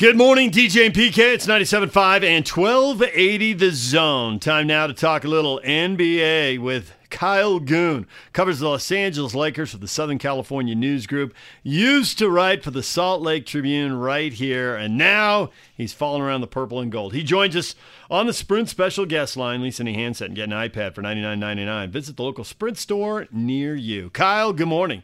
Good morning, DJ and PK. It's 97.5 and 1280 The Zone. Time now to talk a little NBA with Kyle Goon. Covers the Los Angeles Lakers for the Southern California News Group. Used to write for the Salt Lake Tribune right here, and now he's falling around the purple and gold. He joins us on the Sprint special guest line. Lease any handset and get an iPad for $99.99. Visit the local Sprint store near you. Kyle, good morning.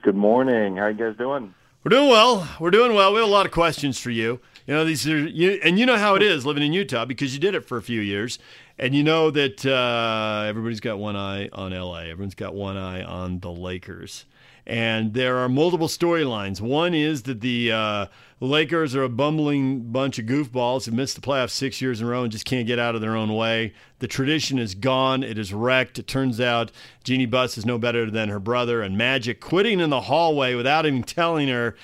Good morning. How you guys doing? We're doing well. We're doing well. We have a lot of questions for you. You know, these are you, and you know how it is living in Utah because you did it for a few years, and you know that uh, everybody's got one eye on LA. Everyone's got one eye on the Lakers. And there are multiple storylines. One is that the uh, Lakers are a bumbling bunch of goofballs who missed the playoffs six years in a row and just can't get out of their own way. The tradition is gone. It is wrecked. It turns out Jeanie Buss is no better than her brother, and Magic quitting in the hallway without even telling her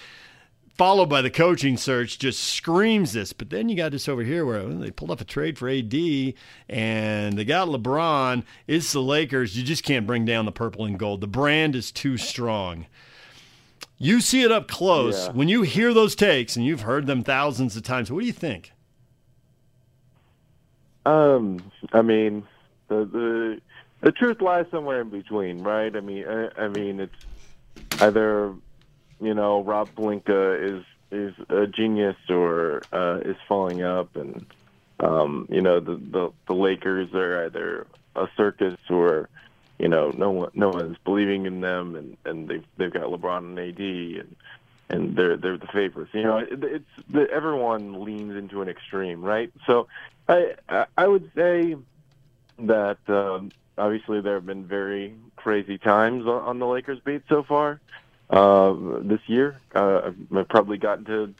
followed by the coaching search, just screams this. But then you got this over here where they pulled off a trade for AD and they got LeBron. It's the Lakers. You just can't bring down the purple and gold. The brand is too strong. You see it up close. Yeah. When you hear those takes, and you've heard them thousands of times, what do you think? Um, I mean, the the the truth lies somewhere in between, right? I mean, I, I mean, it's either you know Rob Pelinka is is a genius or uh, is falling up, and um, you know the, the the Lakers are either a circus or you know no one no one's believing in them, and and they've they've got LeBron and AD and. And they're they're the favorites, you know. It, it's the, everyone leans into an extreme, right? So, I I- would say that um, obviously there have been very crazy times on the Lakers beat so far uh, this year. Uh, I've- probably gotten to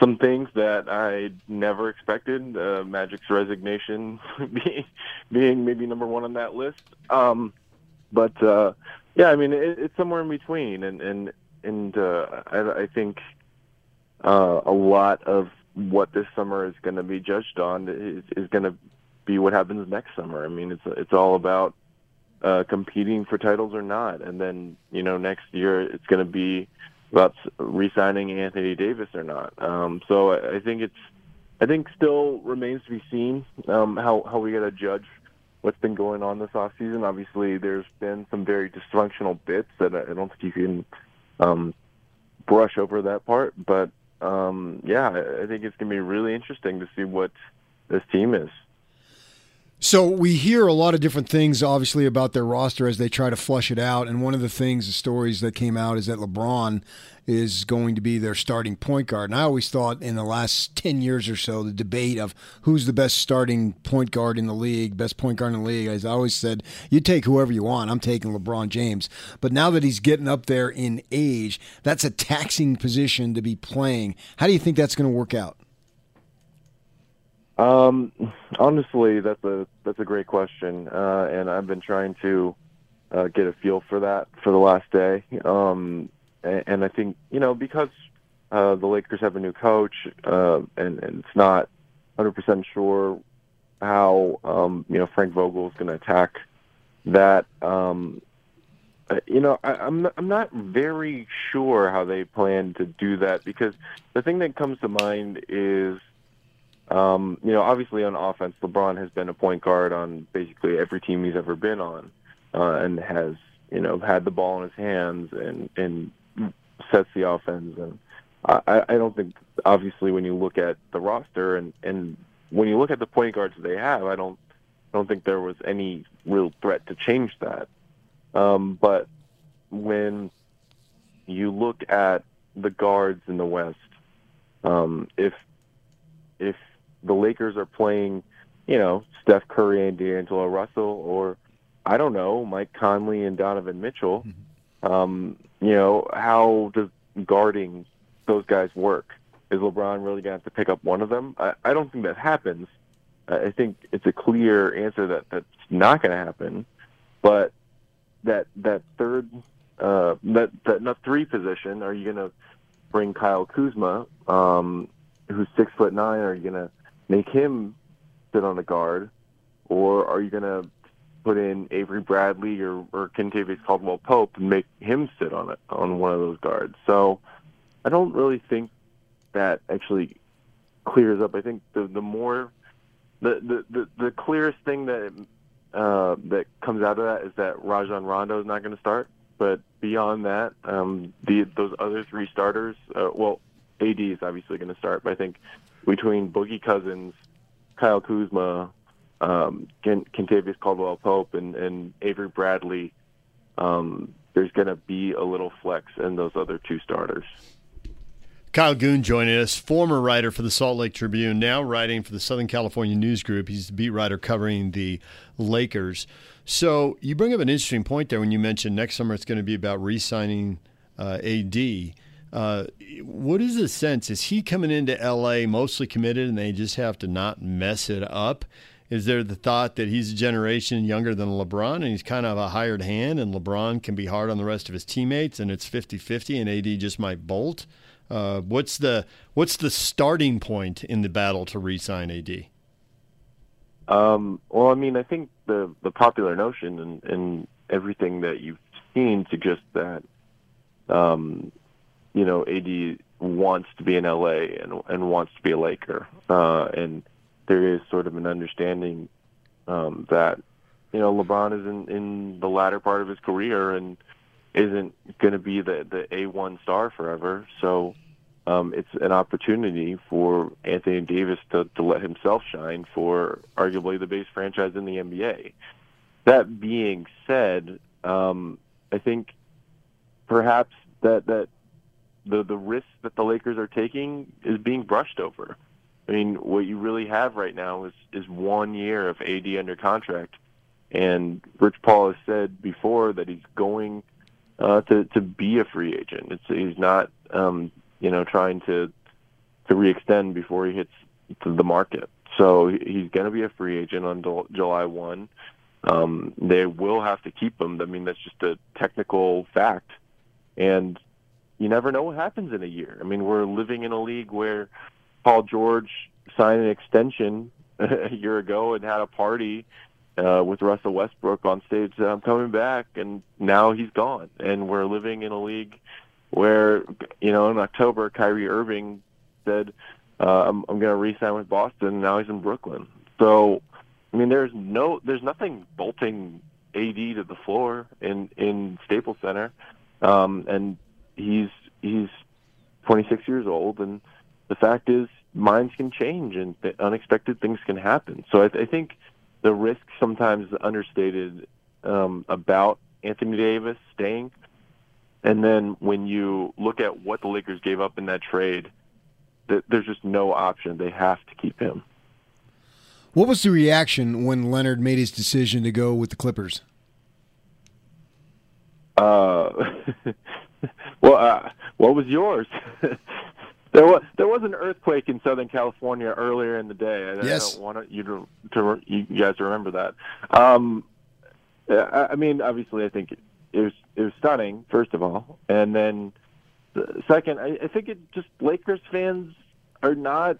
some things that I never expected. Uh, Magic's resignation being, being maybe number one on that list. Um, but uh, yeah, I mean it, it's somewhere in between, and and and uh, I, I think uh, a lot of what this summer is going to be judged on is, is going to be what happens next summer. I mean, it's it's all about uh, competing for titles or not, and then you know next year it's going to be about re-signing Anthony Davis or not. Um, so I, I think it's I think still remains to be seen um, how how we got to judge what's been going on this off season. Obviously, there's been some very dysfunctional bits that I I don't think you can um, brush over that part, but um, yeah, I think it's going to be really interesting to see what this team is. So we hear a lot of different things, obviously, about their roster as they try to flush it out. And one of the things, the stories that came out, is that LeBron is going to be their starting point guard. And I always thought in the last ten years or so, the debate of who's the best starting point guard in the league, best point guard in the league, as I always said, you take whoever you want. I'm taking LeBron James. But now that he's getting up there in age, that's a taxing position to be playing. How do you think that's going to work out? Um, honestly, that's a that's a great question, uh, and I've been trying to uh, get a feel for that for the last day. Um, and, and I think you know because uh, the Lakers have a new coach, uh, and, and it's not 100 percent sure how um, you know Frank Vogel is going to attack that. Um, uh, you know, I, I'm not, I'm not very sure how they plan to do that because the thing that comes to mind is um, you know, obviously on offense, LeBron has been a point guard on basically every team he's ever been on, uh, and has you know had the ball in his hands and and sets the offense. And I, I don't think, obviously, when you look at the roster and and when you look at the point guards they have, I don't I don't think there was any real threat to change that. Um, but when you look at the guards in the West, um, if if the Lakers are playing, you know, Steph Curry and D'Angelo Russell, or I don't know, Mike Conley and Donovan Mitchell. Um, you know, how does guarding those guys work? Is LeBron really going to have to pick up one of them? I, I don't think that happens. I I think it's a clear answer that that's not going to happen. But that that third, uh, that that not three position, are you going to bring Kyle Kuzma, um, who's six foot nine? Are you going to make him sit on the guard, or are you going to put in Avery Bradley or, or Kentavious Caldwell Pope and make him sit on it on one of those guards? So I don't really think that actually clears up. I think the the more the the the, the clearest thing that uh, that comes out of that is that Rajon Rondo is not going to start. But beyond that, um, the those other three starters, uh, well, AD is obviously going to start. But I think between Boogie Cousins, Kyle Kuzma, um, Kentavious Caldwell Pope, and, and Avery Bradley, um, there's going to be a little flex in those other two starters. Kyle Goon joining us, former writer for the Salt Lake Tribune, now writing for the Southern California News Group. He's the beat writer covering the Lakers. So you bring up an interesting point there when you mentioned next summer it's going to be about re-signing uh, AD. Uh, what is the sense? Is he coming into LA mostly committed and they just have to not mess it up? Is there the thought that he's a generation younger than LeBron and he's kind of a hired hand and LeBron can be hard on the rest of his teammates and it's 50 50 and AD just might bolt? Uh, what's the what's the starting point in the battle to re-sign AD? Um, well, I mean, I think the the popular notion and, and everything that you've seen suggests that, um, you know, AD wants to be in LA and and wants to be a Laker, uh, and there is sort of an understanding um, that you know LeBron is in in the latter part of his career and isn't going to be the the A1 star forever. So um, it's an opportunity for Anthony Davis to, to let himself shine for arguably the best franchise in the NBA. That being said, um, I think perhaps that that the the risk that the Lakers are taking is being brushed over. I mean, what you really have right now is is one year of AD under contract, and Rich Paul has said before that he's going uh, to to be a free agent. It's he's not um, you know trying to to re-extend before he hits the market. So he's going to be a free agent on July one. Um, they will have to keep him. I mean, that's just a technical fact, and you never know what happens in a year. I mean, we're living in a league where Paul George signed an extension a year ago and had a party uh, with Russell Westbrook on stage. I'm coming back, and now he's gone. And we're living in a league where, you know, in October, Kyrie Irving said, uh, "I'm, I'm going to re-sign with Boston." And now he's in Brooklyn. So, I mean, there's no, there's nothing bolting AD to the floor in in Staples Center, um, and he's he's 26 years old, and the fact is, minds can change and unexpected things can happen. So I, I think the risk sometimes understated um, about Anthony Davis staying. And then when you look at what the Lakers gave up in that trade, th- there's just no option. They have to keep him. What was the reaction when Leonard made his decision to go with the Clippers? Uh, well, uh, what was yours? There was there was an earthquake in Southern California earlier in the day. I, yes. I don't want you to, to you guys to remember that. Um, I, I mean, obviously, I think it, it was it was stunning. First of all, and then the second, I, I think it just Lakers fans are not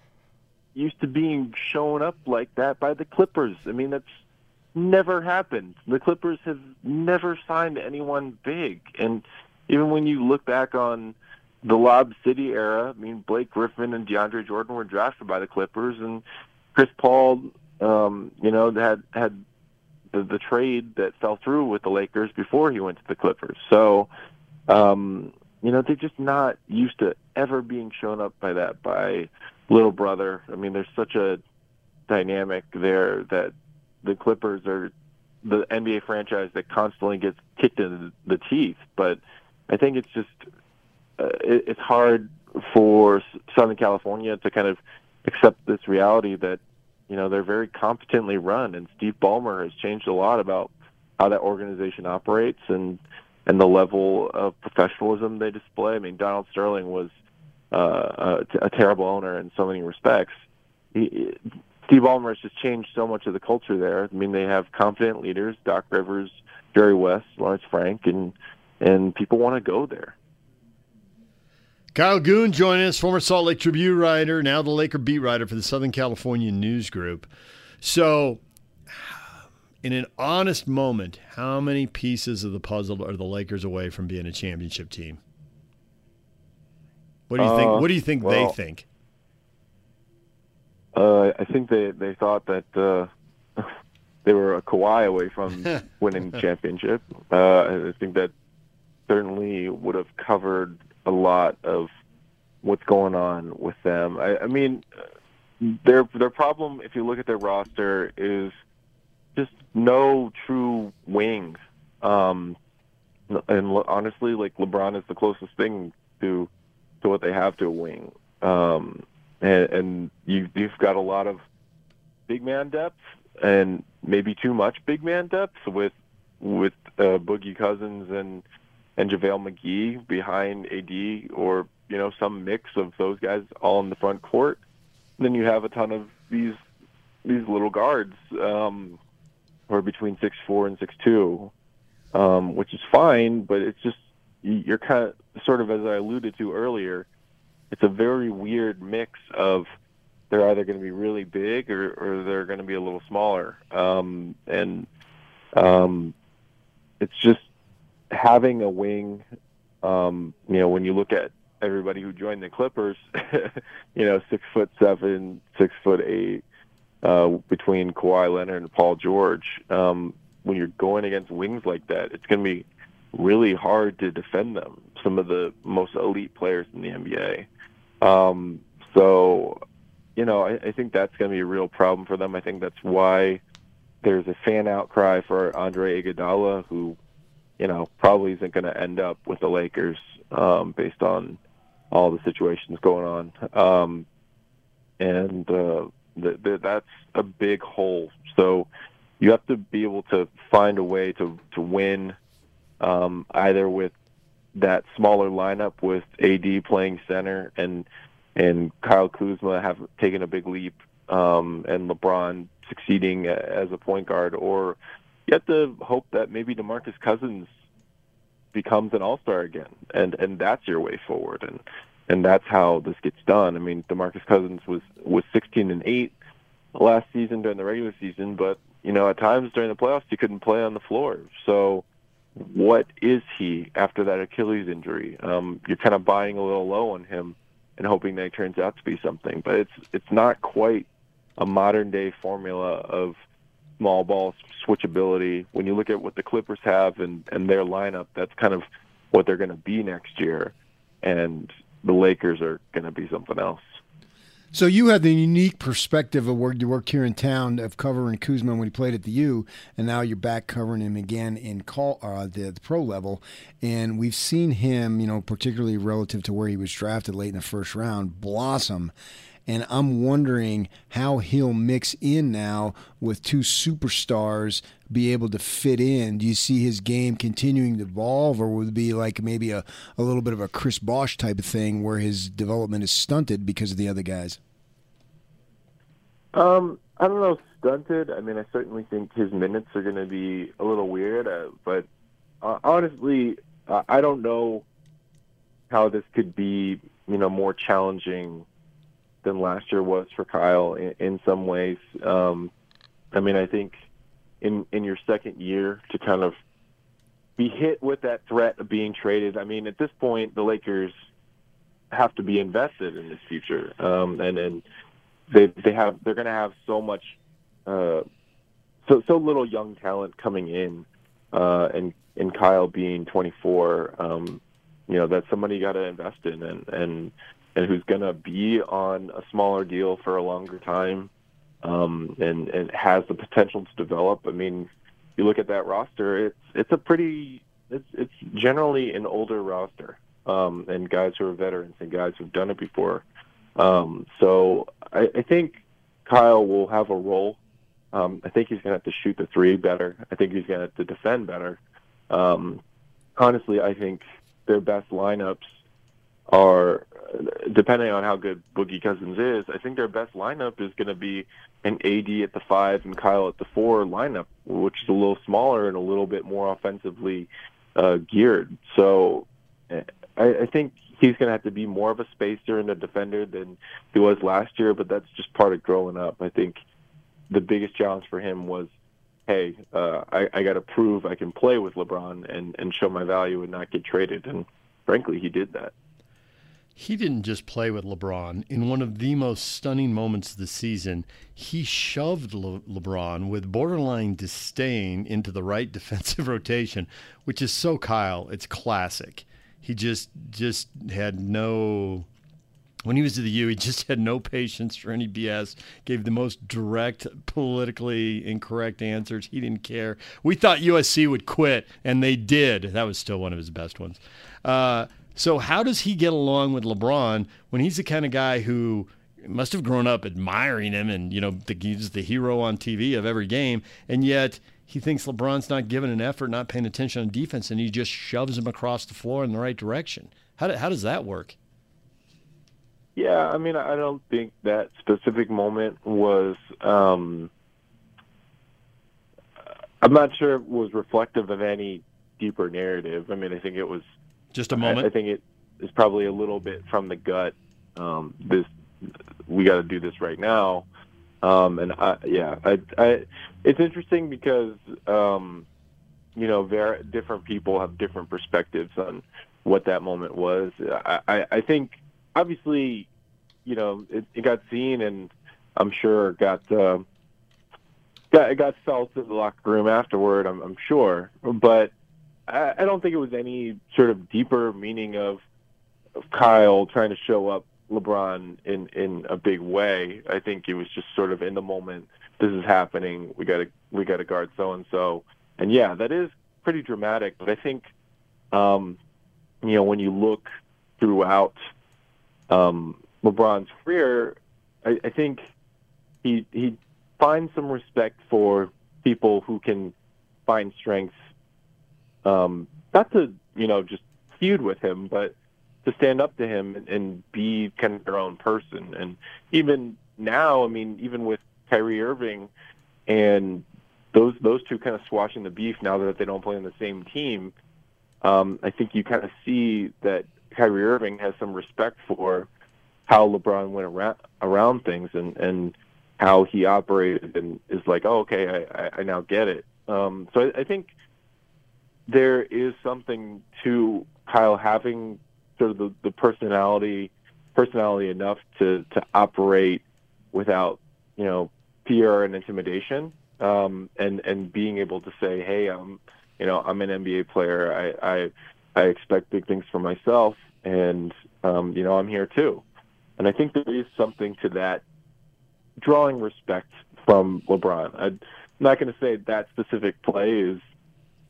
used to being shown up like that by the Clippers. I mean, that's never happened. The Clippers have never signed anyone big, and even when you look back on the Lob City era. I mean, Blake Griffin and DeAndre Jordan were drafted by the Clippers, and Chris Paul, um, you know, had had the, the trade that fell through with the Lakers before he went to the Clippers. So, um, you know, they're just not used to ever being shown up by that by little brother. I mean, there's such a dynamic there that the Clippers are the NBA franchise that constantly gets kicked in the teeth, but I think it's just uh, it, it's hard for Southern California to kind of accept this reality that you know they're very competently run, and Steve Ballmer has changed a lot about how that organization operates and and the level of professionalism they display. I mean, Donald Sterling was uh, a, a terrible owner in so many respects. He, Steve Ballmer has just changed so much of the culture there. I mean, they have confident leaders: Doc Rivers, Jerry West, Lawrence Frank, and and people want to go there. Kyle Goon joining us, former Salt Lake Tribune writer, now the Laker beat writer for the Southern California News Group. So, in an honest moment, how many pieces of the puzzle are the Lakers away from being a championship team? What do you think? Uh, What do you think well- they think? Uh, I think they they thought that uh, they were a Kawhi away from winning the championship. Uh, I think that certainly would have covered a lot of what's going on with them. I, I mean, their their problem, if you look at their roster, is just no true wings. Um, and lo- honestly, like LeBron is the closest thing to to what they have to a wing. Um, and, and you, you've got a lot of big man depth and maybe too much big man depth with with uh, Boogie Cousins and and JaVale McGee behind AD or you know some mix of those guys all in the front court. And then you have a ton of these these little guards um, who are between six four and six two, um, which is fine, but it's just you're kind of sort of as I alluded to earlier it's a very weird mix of they're either going to be really big or, or they're going to be a little smaller. Um, and um, it's just having a wing. Um, you know, when you look at everybody who joined the Clippers, you know, six foot seven, six foot eight, uh, between Kawhi Leonard and Paul George. Um, when you're going against wings like that, it's going to be really hard to defend them. Some of the most elite players in the NBA. Um, so, you know, I, I think that's going to be a real problem for them. I think that's why there's a fan outcry for Andre Iguodala, who, you know, probably isn't going to end up with the Lakers um, based on all the situations going on. Um, and uh, th- th- that's a big hole. So you have to be able to find a way to to win, um, either with that smaller lineup with AD playing center and and Kyle Kuzma have taken a big leap, um, and LeBron succeeding as a point guard, or you have to hope that maybe DeMarcus Cousins becomes an All Star again, and and that's your way forward, and and that's how this gets done. I mean, DeMarcus Cousins was was 16 and eight last season during the regular season, but you know at times during the playoffs he couldn't play on the floor, so what is he after that Achilles injury? Um, you're kind of buying a little low on him and hoping that it turns out to be something, but it's it's not quite a modern day formula of small ball switchability. When you look at what the Clippers have and and their lineup, that's kind of what they're going to be next year, and the Lakers are going to be something else. So you had the unique perspective of where you worked here in town of covering Kuzma when he played at the U, and now you're back covering him again in call uh, the, the pro level. And we've seen him, you know, particularly relative to where he was drafted late in the first round, blossom. And I'm wondering how he'll mix in now with two superstars, be able to fit in. Do you see his game continuing to evolve, or would it be like maybe a, a little bit of a Chris Bosh type of thing where his development is stunted because of the other guys? Um, I don't know, stunted. I mean, I certainly think his minutes are going to be a little weird, uh, but uh, honestly, uh, I don't know how this could be, you know, more challenging than last year was for Kyle in, in some ways. Um, I mean, I think in in your second year to kind of be hit with that threat of being traded. I mean, at this point, the Lakers have to be invested in this future, um, and and they they have they're going to have so much uh, so so little young talent coming in, uh, and and Kyle being 24, um, you know that's somebody you got to invest in, and and and who's going to be on a smaller deal for a longer time, um, and and has the potential to develop. I mean, you look at that roster, it's it's a pretty it's it's generally an older roster, um, and guys who are veterans and guys who've done it before. Um, so I, I think Kyle will have a role. Um, I think he's going to have to shoot the three better. I think he's going to have to defend better. Um, honestly, I think their best lineups are, depending on how good Boogie Cousins is, I think their best lineup is going to be an AD at the five and Kyle at the four lineup, which is a little smaller and a little bit more offensively uh, geared. So I, I think he's going to have to be more of a spacer and a defender than he was last year, but that's just part of growing up. I think the biggest challenge for him was, hey, uh, I, I got to prove I can play with LeBron and, and show my value and not get traded. And frankly, he did that. He didn't just play with LeBron. In one of the most stunning moments of the season, he shoved Le- LeBron with borderline disdain into the right defensive rotation, which is so Kyle. It's classic. He just just had no when he was at the U, he just had no patience for any BS. Gave the most direct, politically incorrect answers. He didn't care. We thought USC would quit, and they did. That was still one of his best ones. Uh, so how does he get along with LeBron when he's the kind of guy who must have grown up admiring him and you know the, he's the hero on TV of every game, and yet he thinks LeBron's not giving an effort, not paying attention on defense, and he just shoves him across the floor in the right direction. How, do, how does that work? Yeah, I mean, I don't think that specific moment was. Um, I'm not sure it was reflective of any deeper narrative. I mean, I think it was just a moment. I, I think it is probably a little bit from the gut. Um, this we got to do this right now. Um, and I, yeah, I, I, it's interesting because um, you know, very different people have different perspectives on what that moment was. I, I, I think obviously, you know, it, it got seen, and I'm sure got uh, got it got felt in the locker room afterward. I'm, I'm sure, but I, I don't think it was any sort of deeper meaning of, of Kyle trying to show up LeBron in in a big way. I think it was just sort of in the moment. This is happening. We got to we got to guard so and so. And yeah, that is pretty dramatic. But I think, um, you know, when you look throughout um, LeBron's career, I, I think he he finds some respect for people who can find strength um, not to you know just feud with him, but to stand up to him and, and be kind of their own person. And even now, I mean, even with Kyrie Irving and those those two kind of swashing the beef now that they don't play on the same team, um, I think you kind of see that Kyrie Irving has some respect for how LeBron went around around things and and how he operated and is like, oh, okay, I, I now get it. Um, so I, I think there is something to Kyle having sort of the, the personality personality enough to to operate without you know fear and intimidation um, and and being able to say hey I'm you know I'm an NBA player. I I, I expect big things for myself and um, you know I'm here too. And I think there is something to that drawing respect from LeBron. I'm not going to say that specific play is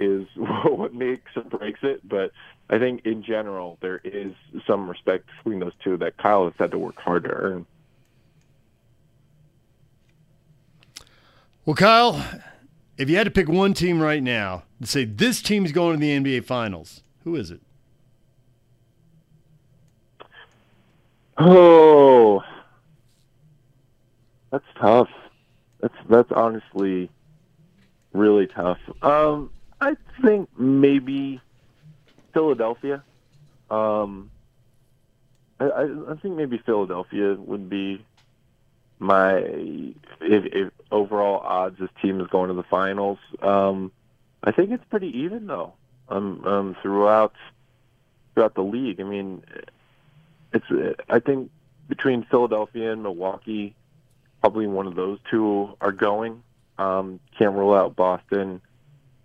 is what makes or breaks it. But I think in general there is some respect between those two that Kyle has had to work hard to earn. Well, Kyle, if you had to pick one team right now and say this team's going to the NBA Finals, who is it? Oh, that's tough. That's that's honestly really tough. Um, I think maybe Philadelphia. Um, I, I, I think maybe Philadelphia would be my if, if overall odds this team is going to the finals. Um, I think it's pretty even though. Um, um, throughout throughout the league. I mean, it's I think between Philadelphia and Milwaukee, probably one of those two are going. Um, can't rule out Boston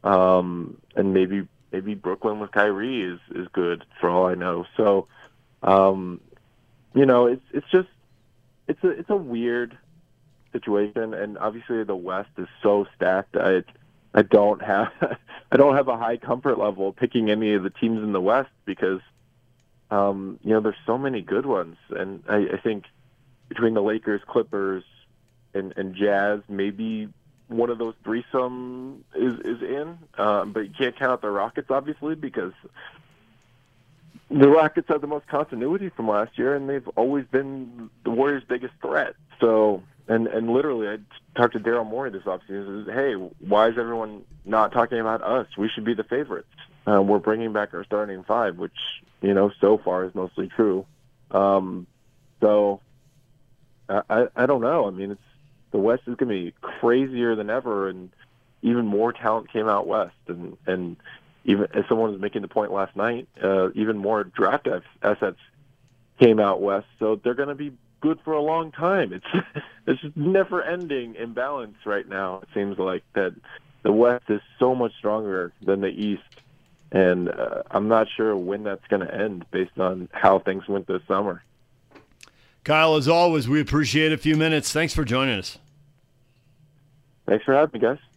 um, and maybe maybe Brooklyn with Kyrie is is good for all I know. So, um, you know, it's it's just it's a it's a weird situation, and obviously the West is so stacked. I I don't have I don't have a high comfort level picking any of the teams in the West because um, you know there's so many good ones, and I, I think between the Lakers, Clippers, and, and Jazz, maybe one of those threesome is is in, um, but you can't count out the Rockets obviously because the Rockets have the most continuity from last year, and they've always been the Warriors' biggest threat. So, and and literally, I talked to Daryl Morey this offseason. Says, hey, why is everyone not talking about us? We should be the favorites. Uh, we're bringing back our starting five, which you know so far is mostly true. Um, so, I I don't know. I mean, it's the West is going to be crazier than ever, and even more talent came out west, and and even as someone was making the point last night, uh, even more draft assets came out west, so they're going to be good for a long time. It's it's just never ending imbalance right now. It seems like that the West is so much stronger than the East, and uh, I'm not sure when that's going to end based on how things went this summer. Kyle, as always, we appreciate a few minutes. Thanks for joining us. Thanks for having me, guys.